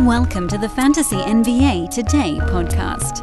Welcome to the Fantasy NBA Today podcast.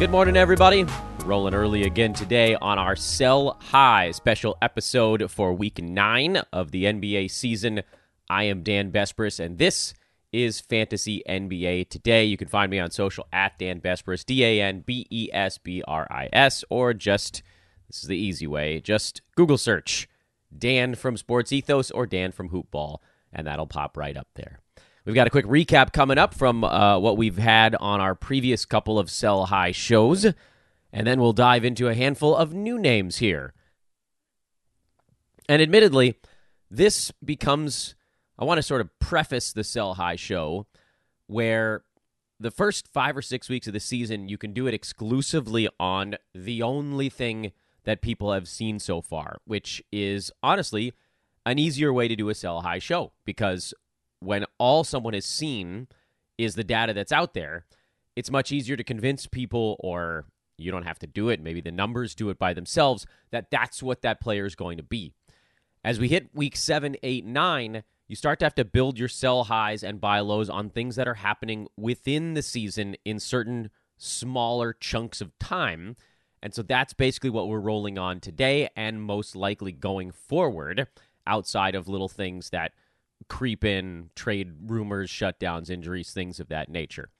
Good morning, everybody. Rolling early again today on our Sell High special episode for week nine of the NBA season. I am Dan Besbris, and this is Fantasy NBA Today. You can find me on social at Dan Besbris, D A N B E S B R I S, or just, this is the easy way, just Google search Dan from Sports Ethos or Dan from Hoopball, and that'll pop right up there. We've got a quick recap coming up from uh, what we've had on our previous couple of Sell High shows, and then we'll dive into a handful of new names here. And admittedly, this becomes, I want to sort of preface the Sell High show where the first five or six weeks of the season, you can do it exclusively on the only thing that people have seen so far, which is honestly an easier way to do a sell high show because when all someone has seen is the data that's out there, it's much easier to convince people, or you don't have to do it. Maybe the numbers do it by themselves, that that's what that player is going to be. As we hit week seven, eight, nine, you start to have to build your sell highs and buy lows on things that are happening within the season in certain smaller chunks of time. And so that's basically what we're rolling on today and most likely going forward outside of little things that creep in trade rumors, shutdowns, injuries, things of that nature.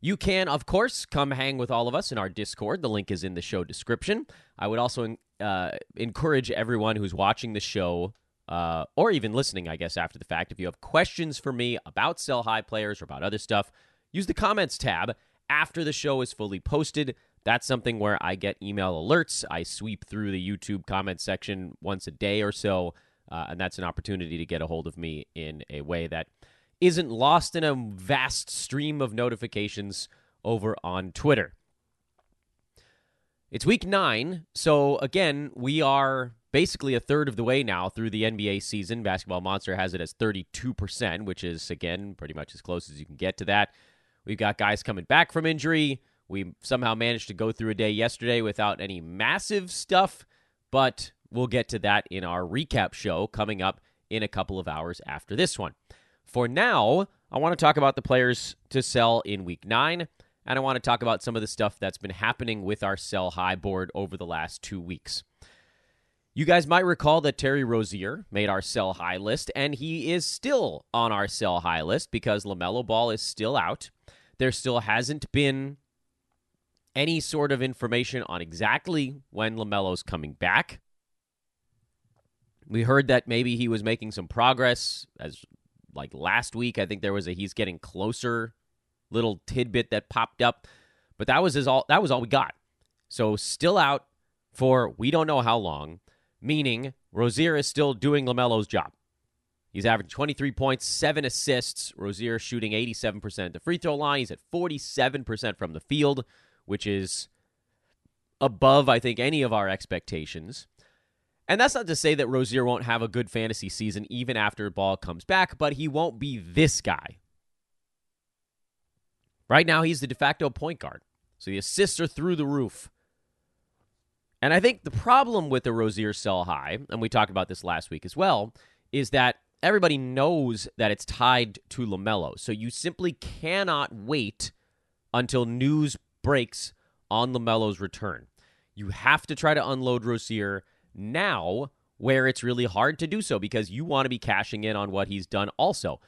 You can, of course, come hang with all of us in our Discord. The link is in the show description. I would also uh, encourage everyone who's watching the show uh, or even listening, I guess, after the fact, if you have questions for me about sell high players or about other stuff, use the comments tab after the show is fully posted. That's something where I get email alerts. I sweep through the YouTube comment section once a day or so uh, and that's an opportunity to get a hold of me in a way that isn't lost in a vast stream of notifications over on Twitter. It's week nine, so again, we are basically a third of the way now through the NBA season. Basketball Monster has it as 32%, which is, again, pretty much as close as you can get to that. We've got guys coming back from injury. We somehow managed to go through a day yesterday without any massive stuff, but We'll get to that in our recap show coming up in a couple of hours after this one. For now, I want to talk about the players to sell in week nine, and I want to talk about some of the stuff that's been happening with our sell high board over the last two weeks. You guys might recall that Terry Rozier made our sell high list, and he is still on our sell high list because LaMelo Ball is still out. There still hasn't been any sort of information on exactly when LaMelo's coming back. We heard that maybe he was making some progress as like last week. I think there was a he's getting closer little tidbit that popped up, but that was his all that was all we got. So still out for we don't know how long, meaning Rozier is still doing LaMelo's job. He's averaging 23 points, 7 assists. Rozier shooting 87% at the free throw line. He's at 47% from the field, which is above I think any of our expectations. And that's not to say that Rozier won't have a good fantasy season even after Ball comes back, but he won't be this guy. Right now, he's the de facto point guard. So the assists are through the roof. And I think the problem with the Rozier sell high, and we talked about this last week as well, is that everybody knows that it's tied to LaMelo. So you simply cannot wait until news breaks on LaMelo's return. You have to try to unload Rozier now where it's really hard to do so because you want to be cashing in on what he's done also.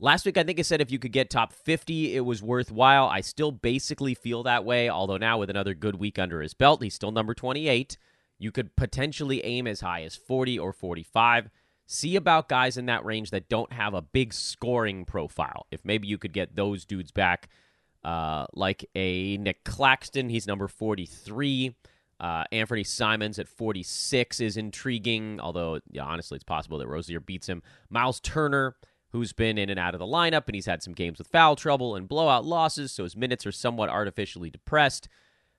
Last week, I think I said if you could get top 50, it was worthwhile. I still basically feel that way, although now with another good week under his belt, he's still number 28. You could potentially aim as high as 40 or 45. See about guys in that range that don't have a big scoring profile. If maybe you could get those dudes back, uh, like a Nick Claxton, he's number 43. Uh, Anthony Simons at 46 is intriguing, although yeah, honestly, it's possible that Rozier beats him. Miles Turner, who's been in and out of the lineup, and he's had some games with foul trouble and blowout losses, so his minutes are somewhat artificially depressed.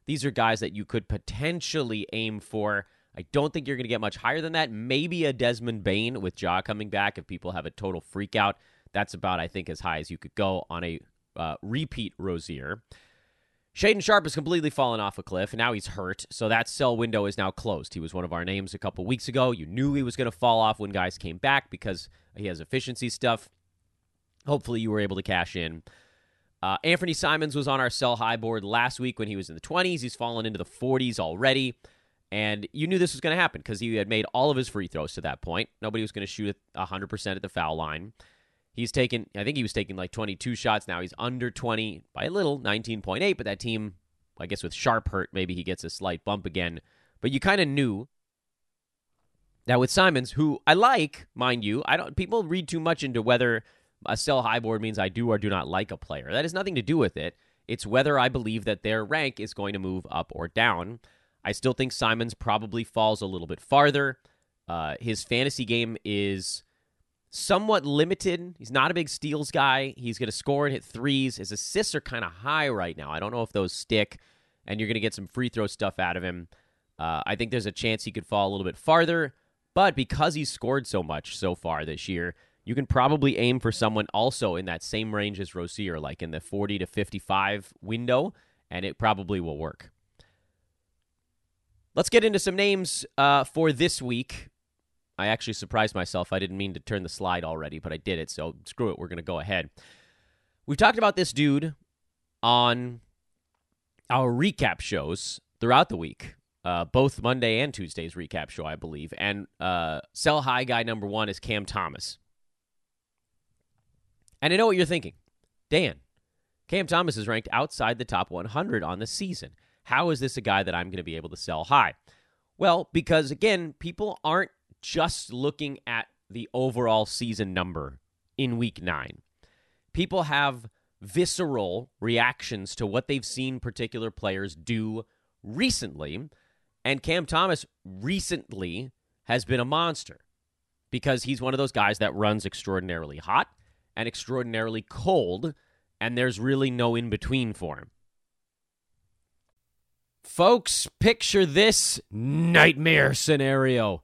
These are guys that you could potentially aim for. I don't think you're going to get much higher than that. Maybe a Desmond Bane with Ja coming back if people have a total freak out. That's about, I think, as high as you could go on a uh, repeat Rozier. Shaedon Sharpe has completely fallen off a cliff, and now he's hurt, so that sell window is now closed. He was one of our names a couple weeks ago. You knew he was going to fall off when guys came back because he has efficiency stuff. Hopefully, you were able to cash in. Uh, Anthony Simons was on our sell high board last week when he was in the 20s. He's fallen into the 40s already. And you knew this was going to happen because he had made all of his free throws to that point. Nobody was going to shoot 100% at the foul line. He's taken, I think he was taking like 22 shots. Now he's under 20 by a little, 19.8. But that team, I guess with Sharpe hurt, maybe he gets a slight bump again. But you kind of knew that with Simons, who I like, mind you, I don't. People read too much into whether a sell high board means I do or do not like a player. That has nothing to do with it. It's whether I believe that their rank is going to move up or down. I still think Simons probably falls a little bit farther. Uh, his fantasy game is somewhat limited. He's not a big steals guy. He's going to score and hit threes. His assists are kind of high right now. I don't know if those stick, and you're going to get some free throw stuff out of him. Uh, I think there's a chance he could fall a little bit farther, but because he's scored so much so far this year, you can probably aim for someone also in that same range as Rozier, like in the 40 to 55 window, and it probably will work. Let's get into some names uh, for this week. I actually surprised myself. I didn't mean to turn the slide already, but I did it. So screw it. We're going to go ahead. We've talked about this dude on our recap shows throughout the week, uh, both Monday and Tuesday's recap show, I believe. And uh, sell high guy number one is Cam Thomas. And I know what you're thinking. Dan, Cam Thomas is ranked outside the top 100 on the season. How is this a guy that I'm going to be able to sell high? Well, because again, people aren't just looking at the overall season number in week nine. People have visceral reactions to what they've seen particular players do recently. And Cam Thomas recently has been a monster because he's one of those guys that runs extraordinarily hot and extraordinarily cold, and there's really no in between for him. Folks, picture this nightmare scenario.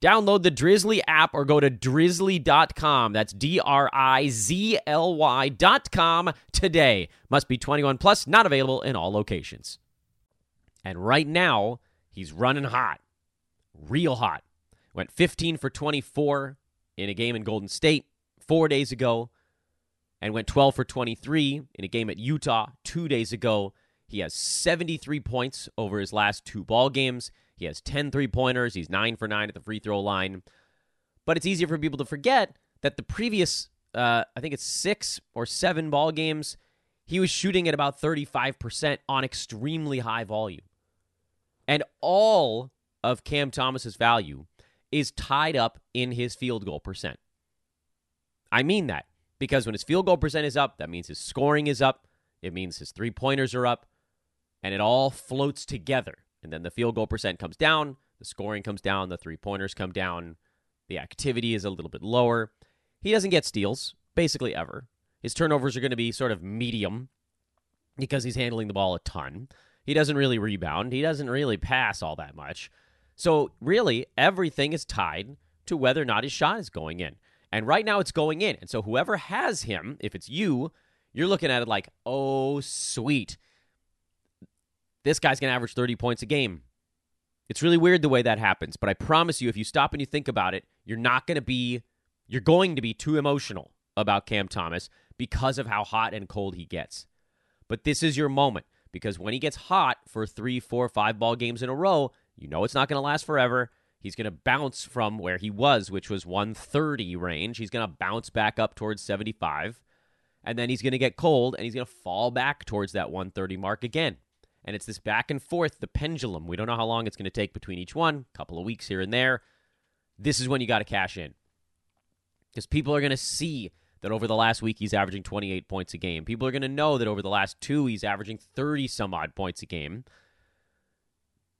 Download the Drizly app or go to drizly.com. That's D R I Z L Y.com today. Must be 21 plus, not available in all locations. And right now, he's running hot. Real hot. Went 15 for 24 in a game in Golden State four days ago and went 12 for 23 in a game at Utah two days ago. He has 73 points over his last two ball games. He has 10 three pointers. He's 9 for 9 at the free throw line. But it's easier for people to forget that the previous, uh, I think it's six or seven ball games, he was shooting at about 35% on extremely high volume. And all of Cam Thomas's value is tied up in his field goal percent. I mean that because when his field goal percent is up, that means his scoring is up, it means his three pointers are up, and it all floats together. And then the field goal percent comes down, the scoring comes down, the three pointers come down, the activity is a little bit lower. He doesn't get steals, basically ever. His turnovers are going to be sort of medium because he's handling the ball a ton. He doesn't really rebound, he doesn't really pass all that much. So, really, everything is tied to whether or not his shot is going in. And right now it's going in. And so, whoever has him, if it's you, you're looking at it like, oh, sweet this guy's going to average 30 points a game. It's really weird the way that happens, but I promise you, if you stop and you think about it, you're not going to be, you're going to be too emotional about Cam Thomas because of how hot and cold he gets. But this is your moment because when he gets hot for three, four, five ball games in a row, you know it's not going to last forever. He's going to bounce from where he was, which was 130 range. He's going to bounce back up towards 75. And then he's going to get cold and he's going to fall back towards that 130 mark again. And it's this back and forth, the pendulum. We don't know how long it's going to take between each one, a couple of weeks here and there. This is when you got to cash in. Because people are going to see that over the last week he's averaging 28 points a game. People are going to know that over the last two he's averaging 30 some odd points a game.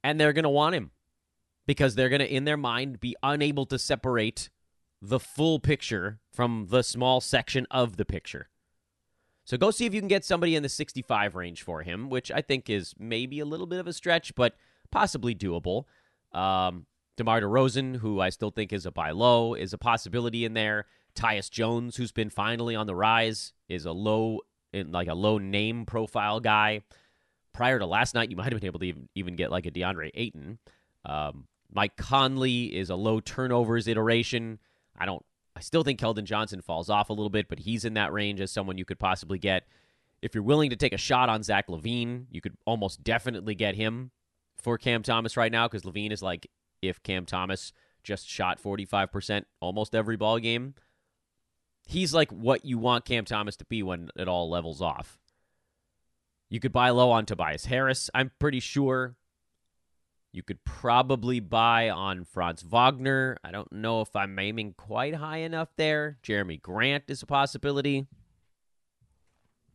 And they're going to want him because they're going to, in their mind, be unable to separate the full picture from the small section of the picture. So go see if you can get somebody in the 65 range for him, which I think is maybe a little bit of a stretch, but possibly doable. Um, DeMar DeRozan, who I still think is a buy low, is a possibility in there. Tyus Jones, who's been finally on the rise, is a low, in like a low name profile guy. Prior to last night, you might have been able to even, even get like a DeAndre Ayton. Um, Mike Conley is a low turnovers iteration. I don't. I still think Keldon Johnson falls off a little bit, but he's in that range as someone you could possibly get. If you're willing to take a shot on Zach LaVine, you could almost definitely get him for Cam Thomas right now because LaVine is like if Cam Thomas just shot 45% almost every ball game he's like what you want Cam Thomas to be when it all levels off. You could buy low on Tobias Harris, I'm pretty sure. You could probably buy on Franz Wagner. I don't know if I'm aiming quite high enough there. Jerami Grant is a possibility.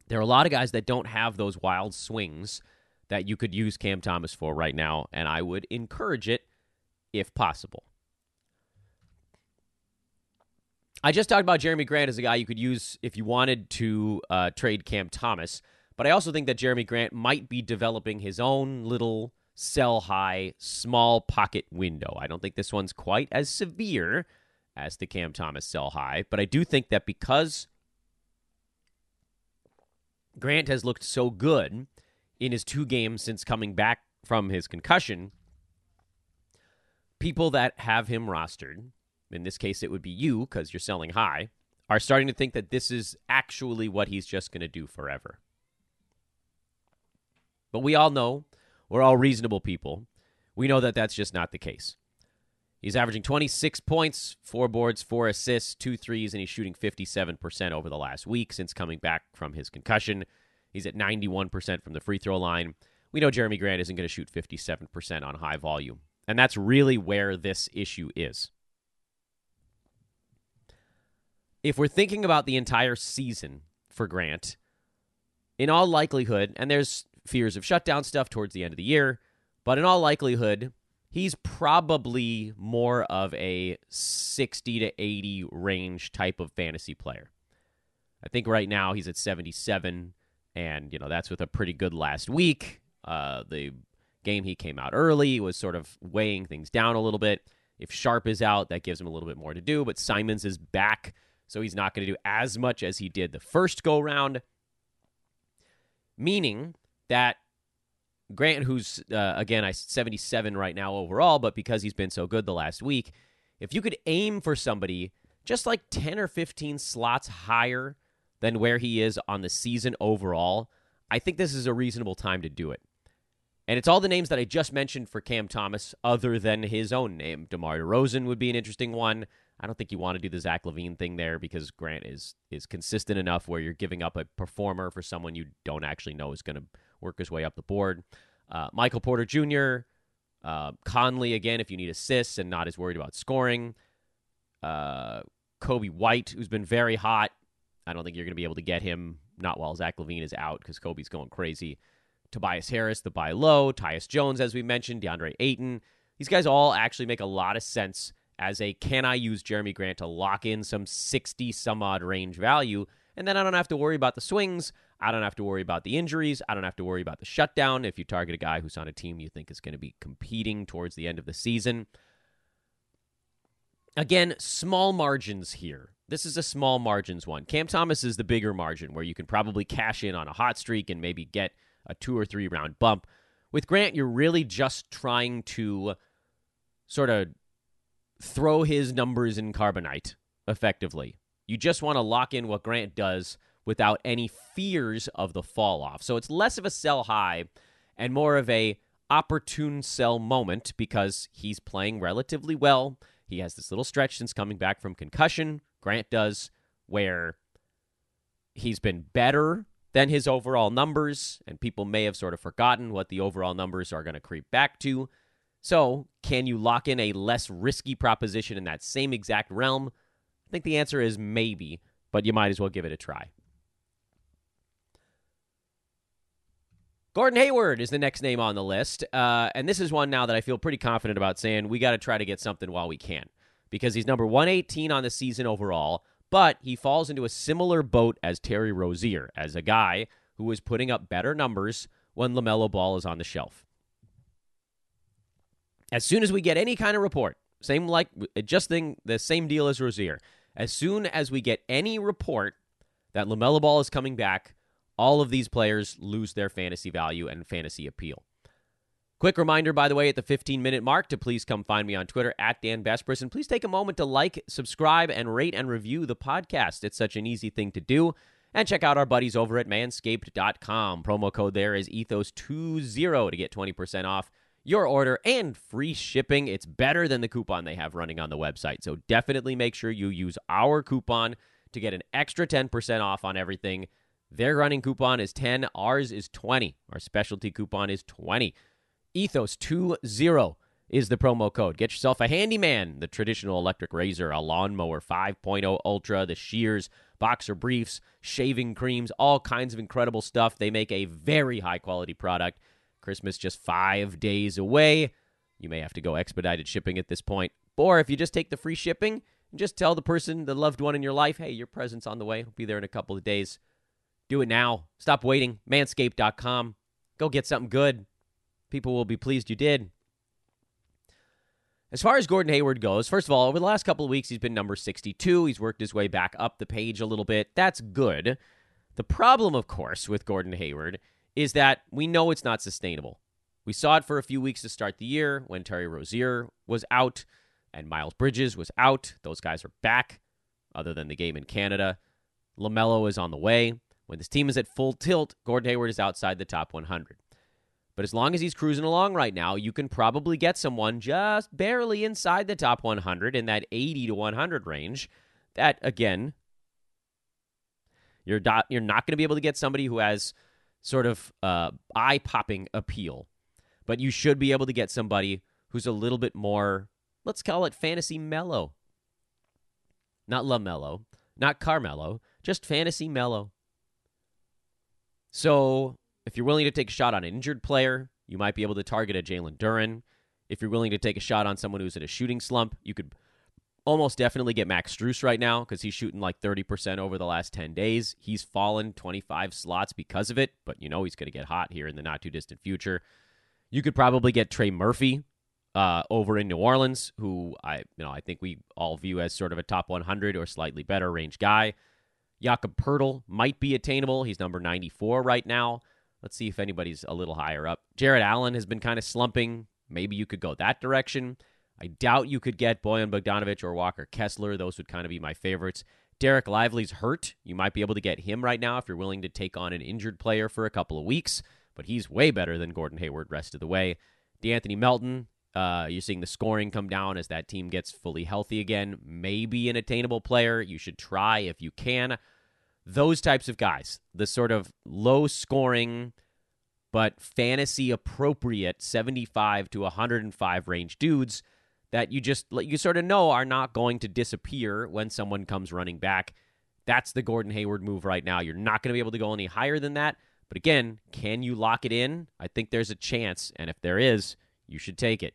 There are a lot of guys that don't have those wild swings that you could use Cam Thomas for right now, and I would encourage it if possible. I just talked about Jerami Grant as a guy you could use if you wanted to uh, trade Cam Thomas, but I also think that Jerami Grant might be developing his own little sell high, small pocket window. I don't think this one's quite as severe as the Cam Thomas sell high, but I do think that because Grant has looked so good in his two games since coming back from his concussion, people that have him rostered in this case it would be you because you're selling high, are starting to think that this is actually what he's just going to do forever. But we all know, we're all reasonable people. We know that that's just not the case. He's averaging 26 points, four boards, four assists, two threes, and he's shooting 57% over the last week since coming back from his concussion. He's at 91% from the free throw line. We know Jerami Grant isn't going to shoot 57% on high volume. And that's really where this issue is. if we're thinking about the entire season for Grant, in all likelihood, and there's fears of shutdown stuff towards the end of the year, but in all likelihood, he's probably more of a 60 to 80 range type of fantasy player. I think right now he's at 77, and you know that's with a pretty good last week. Uh, the game he came out early was sort of weighing things down a little bit. If Sharpe is out, that gives him a little bit more to do, but Simons is back so he's not going to do as much as he did the first go round. Meaning that Grant, who's uh, again I 77 right now overall, but because he's been so good the last week, if you could aim for somebody just like 10 or 15 slots higher than where he is on the season overall, I think this is a reasonable time to do it. And it's all the names that I just mentioned for Cam Thomas, other than his own name. DeMar DeRozan would be an interesting one. I don't think you want to do the Zach LaVine thing there because Grant is is consistent enough where you're giving up a performer for someone you don't actually know is going to work his way up the board. Uh, Michael Porter Jr., uh, Conley again if you need assists and not as worried about scoring. Uh, Coby White, who's been very hot. I don't think you're going to be able to get him not while Zach LaVine is out because Coby's going crazy. Tobias Harris, the buy low. Tyus Jones, as we mentioned. DeAndre Ayton. These guys all actually make a lot of sense as a can I use Jerami Grant to lock in some 60 some odd range value? And then I don't have to worry about the swings. I don't have to worry about the injuries. I don't have to worry about the shutdown if you target a guy who's on a team you think is going to be competing towards the end of the season. Again, small margins here. This is a small margins one. Cam Thomas is the bigger margin where you can probably cash in on a hot streak and maybe get a two or three round bump. With Grant, you're really just trying to sort of throw his numbers in carbonite effectively. You just want to lock in what Grant does without any fears of the fall off. So it's less of a sell high and more of a opportune sell moment because he's playing relatively well. He has this little stretch since coming back from concussion. Grant does, where he's been better than his overall numbers, and people may have sort of forgotten what the overall numbers are going to creep back to. So, can you lock in a less risky proposition in that same exact realm? I think the answer is maybe, but you might as well give it a try. Gordon Hayward is the next name on the list. Uh, and this is one now that I feel pretty confident about saying we got to try to get something while we can because he's number 118 on the season overall, but he falls into a similar boat as Terry Rozier, as a guy who is putting up better numbers when LaMelo Ball is on the shelf. As soon as we get any kind of report, same like just thing, the same deal as Rozier. As soon as we get any report that LaMelo Ball is coming back, all of these players lose their fantasy value and fantasy appeal. Quick reminder, by the way, at the 15 minute mark to please come find me on Twitter at Dan Besbris. And please take a moment to like, subscribe, and rate and review the podcast. It's such an easy thing to do. And check out our buddies over at manscaped.com. Promo code there is ethos20 to get 20% off your order and free shipping. It's better than the coupon they have running on the website. So definitely make sure you use our coupon to get an extra 10% off on everything. Their running coupon is 10, ours is 20. Our specialty coupon is 20. Ethos20 is the promo code. Get yourself a handyman, the traditional electric razor, a lawnmower 5.0 Ultra, the shears, boxer briefs, shaving creams, all kinds of incredible stuff. They make a very high quality product. Christmas just five days away. You may have to go expedited shipping at this point. Or if you just take the free shipping, just tell the person, the loved one in your life, hey, your present's on the way. I'll be there in a couple of days. Do it now. Stop waiting. Manscaped.com. Go get something good. People will be pleased you did. As far as Gordon Hayward goes, first of all, over the last couple of weeks, he's been number 62. He's worked his way back up the page a little bit. That's good. The problem, of course, with Gordon Hayward is that we know it's not sustainable. We saw it for a few weeks to start the year when Terry Rozier was out and Miles Bridges was out. Those guys are back, other than the game in Canada. LaMelo is on the way. When this team is at full tilt, Gordon Hayward is outside the top 100. But as long as he's cruising along right now, you can probably get someone just barely inside the top 100 in that 80 to 100 range. That, again, you're not, you're not going to be able to get somebody who has sort of uh, eye popping appeal, but you should be able to get somebody who's a little bit more, let's call it fantasy mellow. Not LaMelo, not Carmelo, just fantasy mellow. So if you're willing to take a shot on an injured player, you might be able to target a Jalen Duren. If you're willing to take a shot on someone who's in a shooting slump, you could almost definitely get Max Strus right now because he's shooting like 30% over the last 10 days. He's fallen 25 slots because of it, but you know he's going to get hot here in the not too distant future. You could probably get Trey Murphy uh, over in New Orleans, who I you know I think we all view as sort of a top 100 or slightly better range guy. Jakob Poeltl might be attainable. He's number 94 right now. Let's see if anybody's a little higher up. Jarrett Allen has been kind of slumping. Maybe you could go that direction. I doubt you could get Bojan Bogdanovic or Walker Kessler. Those would kind of be my favorites. Dereck Lively's hurt. You might be able to get him right now if you're willing to take on an injured player for a couple of weeks, but he's way better than Gordon Hayward rest of the way. De'Anthony Melton, uh, you're seeing the scoring come down as that team gets fully healthy again. Maybe an attainable player. You should try if you can. Those types of guys, the sort of low scoring but fantasy appropriate 75 to 105 range dudes that you just you sort of know are not going to disappear when someone comes running back. That's the Gordon Hayward move right now. You're not going to be able to go any higher than that. But again, can you lock it in? I think there's a chance, and if there is, you should take it.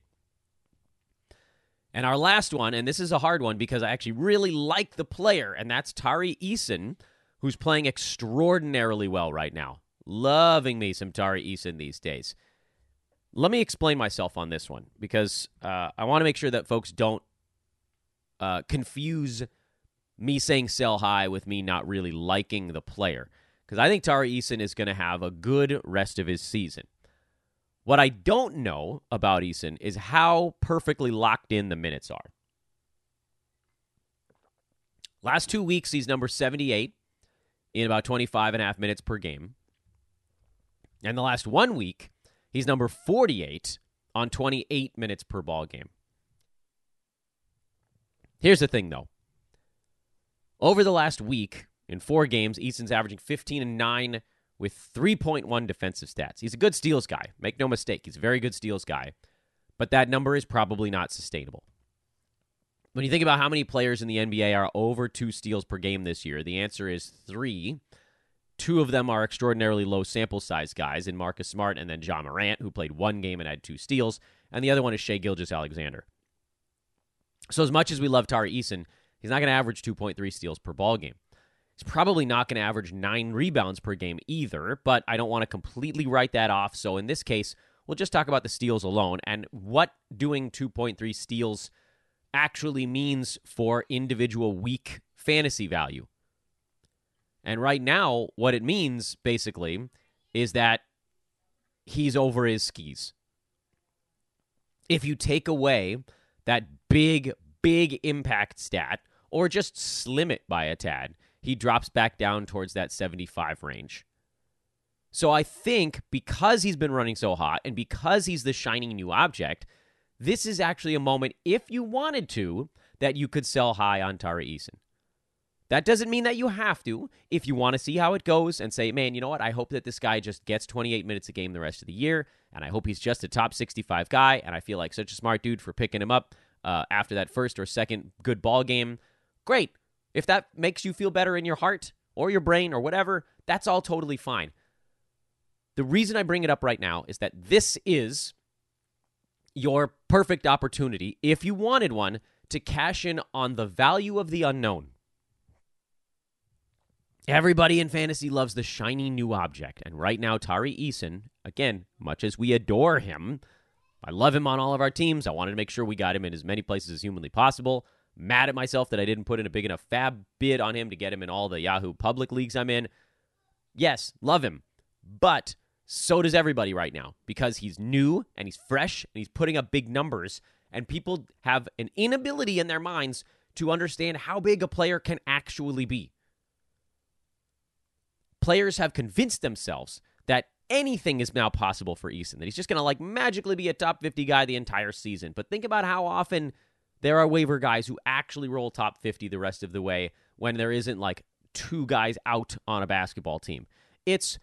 And our last one, and this is a hard one because I actually really like the player, and that's Tari Eason, who's playing extraordinarily well right now. Loving me some Tari Eason these days. Let me explain myself on this one because uh, I want to make sure that folks don't uh, confuse me saying sell high with me not really liking the player. Because I think Tari Eason is going to have a good rest of his season. What I don't know about Eason is how perfectly locked in the minutes are. Last two weeks, he's number 78 in about 25 and a half minutes per game. And the last one week, He's number 48 on 28 minutes per ball game. Here's the thing, though. Over the last week, in four games, Eason's averaging 15 and 9 with 3.1 defensive stats. He's a good steals guy. Make no mistake. He's a very good steals guy. But that number is probably not sustainable. When you think about how many players in the NBA are over two steals per game this year, the answer is three. Two of them are extraordinarily low sample size guys in Marcus Smart and then Ja Morant, who played one game and had two steals. And the other one is Shai Gilgeous-Alexander. So, as much as we love Tari Eason, he's not going to average 2.3 steals per ball game. He's probably not going to average nine rebounds per game either, but I don't want to completely write that off. So, in this case, we'll just talk about the steals alone and what doing 2.3 steals actually means for individual week fantasy value. And right now, what it means basically is that he's over his skis. If you take away that big, big impact stat or just slim it by a tad, he drops back down towards that 75 range. So I think because he's been running so hot and because he's the shining new object, this is actually a moment, if you wanted to, that you could sell high on Tari Eason. That doesn't mean that you have to. If you want to see how it goes and say, man, you know what? I hope that this guy just gets 28 minutes a game the rest of the year, and I hope he's just a top 65 guy, and I feel like such a smart dude for picking him up uh, after that first or second good ball game. Great. If that makes you feel better in your heart or your brain or whatever, that's all totally fine. The reason I bring it up right now is that this is your perfect opportunity, if you wanted one, to cash in on the value of the unknown. Everybody in fantasy loves the shiny new object, and right now, Tari Eason, again, much as we adore him, I love him on all of our teams. I wanted to make sure we got him in as many places as humanly possible. Mad at myself that I didn't put in a big enough FAAB bid on him to get him in all the Yahoo public leagues I'm in. Yes, love him. But so does everybody right now because he's new and he's fresh and he's putting up big numbers. And people have an inability in their minds to understand how big a player can actually be. Players have convinced themselves that anything is now possible for Eason, that he's just going to like magically be a top 50 guy the entire season. But think about how often there are waiver guys who actually roll top 50 the rest of the way when there isn't like two guys out on a basketball team. It's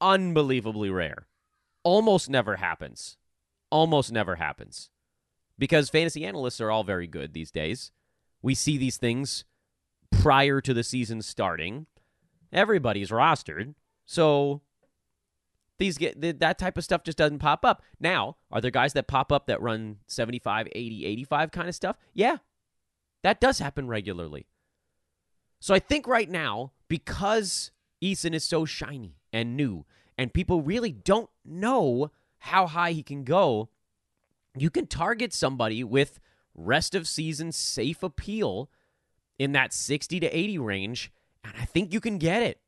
unbelievably rare. Almost never happens. Almost never happens. Because fantasy analysts are all very good these days. We see these things prior to the season starting. Everybody's rostered. So these get that type of stuff just doesn't pop up. Now, are there guys that pop up that run 75, 80, 85 kind of stuff? Yeah. That does happen regularly. So I think right now because Eason is so shiny and new, and people really don't know how high he can go, you can target somebody with rest of season safe appeal in that 60 to 80 range, and I think you can get it.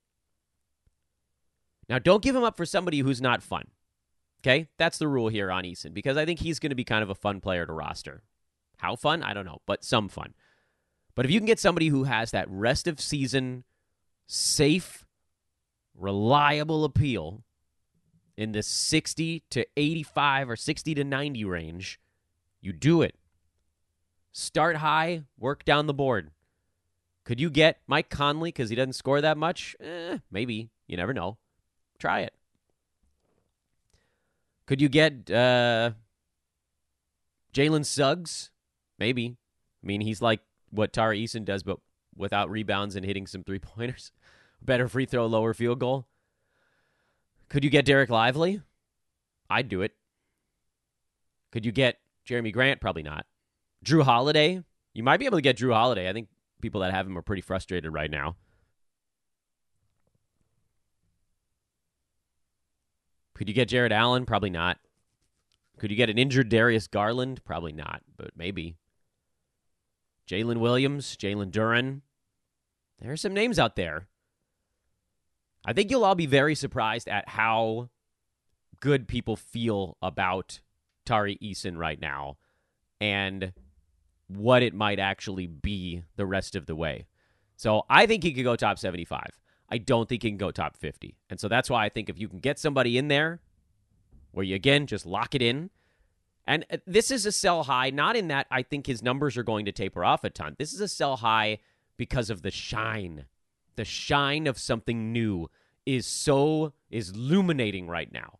Now, don't give him up for somebody who's not fun. Okay? That's the rule here on Eason because I think he's going to be kind of a fun player to roster. How fun? I don't know, but some fun. But if you can get somebody who has that rest of season safe reliable appeal in the 60 to 85 or 60 to 90 range, you do it. Start high, work down the board. Could you get Mike Conley because he doesn't score that much? Eh, maybe. You never know. Try it. Could you get uh, Jalen Suggs? Maybe. I mean, he's like what Tari Eason does, but without rebounds and hitting some three pointers better free throw, lower field goal. Could you get Dereck Lively? I'd do it. Could you get Jerami Grant? Probably not. Jrue Holiday? You might be able to get Jrue Holiday. I think people that have him are pretty frustrated right now. Could you get Jarrett Allen? Probably not. Could you get an injured Darius Garland? Probably not, but maybe. Jalen Williams, Jalen Duren. There are some names out there. I think you'll all be very surprised at how good people feel about Tari Eason right now and what it might actually be the rest of the way. So I think he could go top 75. I don't think he can go top 50. And so that's why I think if you can get somebody in there where you again just lock it in. And uh, this is a sell high, not in that I think his numbers are going to taper off a ton. This is a sell high because of the shine. The shine of something new is so is illuminating right now.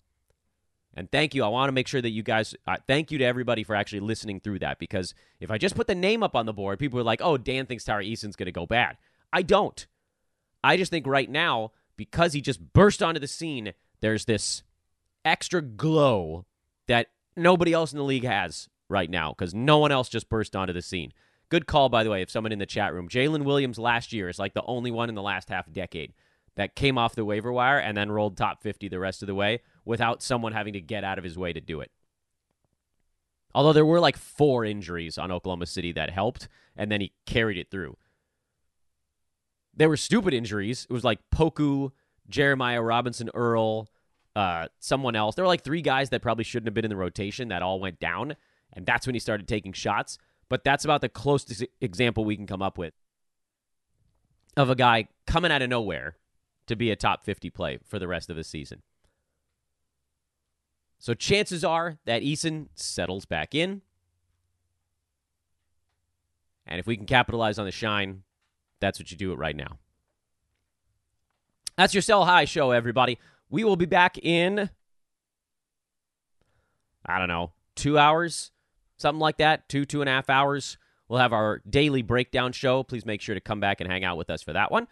And thank you. I want to make sure that you guys uh, thank you to everybody for actually listening through that because if I just put the name up on the board, people are like, "Oh, Dan thinks Tari Eason's going to go bad." I don't. I just think right now because he just burst onto the scene, there's this extra glow that nobody else in the league has right now because no one else just burst onto the scene. Good call, by the way, if someone in the chat room. Jalen Williams last year is like the only one in the last half decade that came off the waiver wire and then rolled top 50 the rest of the way without someone having to get out of his way to do it. Although there were like four injuries on Oklahoma City that helped, and then he carried it through. There were stupid injuries. It was like Poku, Jeremiah Robinson Earl, uh, someone else. There were like three guys that probably shouldn't have been in the rotation that all went down, and that's when he started taking shots. But that's about the closest example we can come up with of a guy coming out of nowhere to be a top 50 play for the rest of the season. So chances are that Eason settles back in. And if we can capitalize on the shine, that's what you do it right now. That's your sell high show, everybody. We will be back in, I don't know, two hours, something like that, two, two and a half hours. We'll have our daily breakdown show. Please make sure to come back and hang out with us for that one.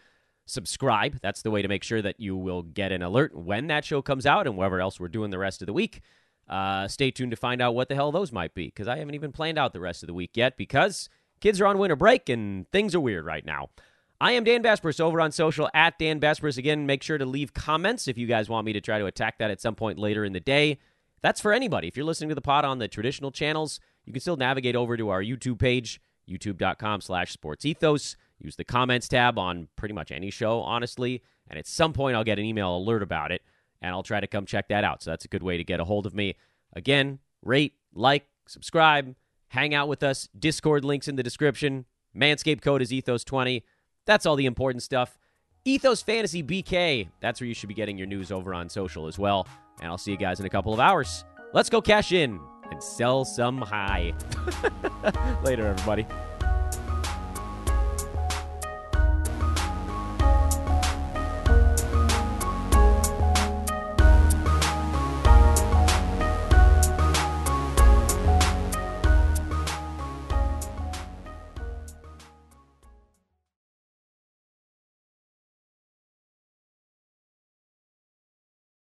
Subscribe. That's the way to make sure that you will get an alert when that show comes out and whatever else we're doing the rest of the week. Uh, stay tuned to find out what the hell those might be because I haven't even planned out the rest of the week yet because kids are on winter break and things are weird right now. I am Dan Besbris over on social at Dan Besbris. Again, make sure to leave comments if you guys want me to try to attack that at some point later in the day. That's for anybody. If you're listening to the pod on the traditional channels, you can still navigate over to our YouTube page, youtube.com slash sportsethos. Use the comments tab on pretty much any show, honestly. And at some point, I'll get an email alert about it, and I'll try to come check that out. So that's a good way to get a hold of me. Again, rate, like, subscribe, hang out with us. Discord links in the description. Manscaped code is Ethos20. That's all the important stuff. Ethos Fantasy BK. That's where you should be getting your news over on social as well. And I'll see you guys in a couple of hours. Let's go cash in and sell some high. Later, everybody.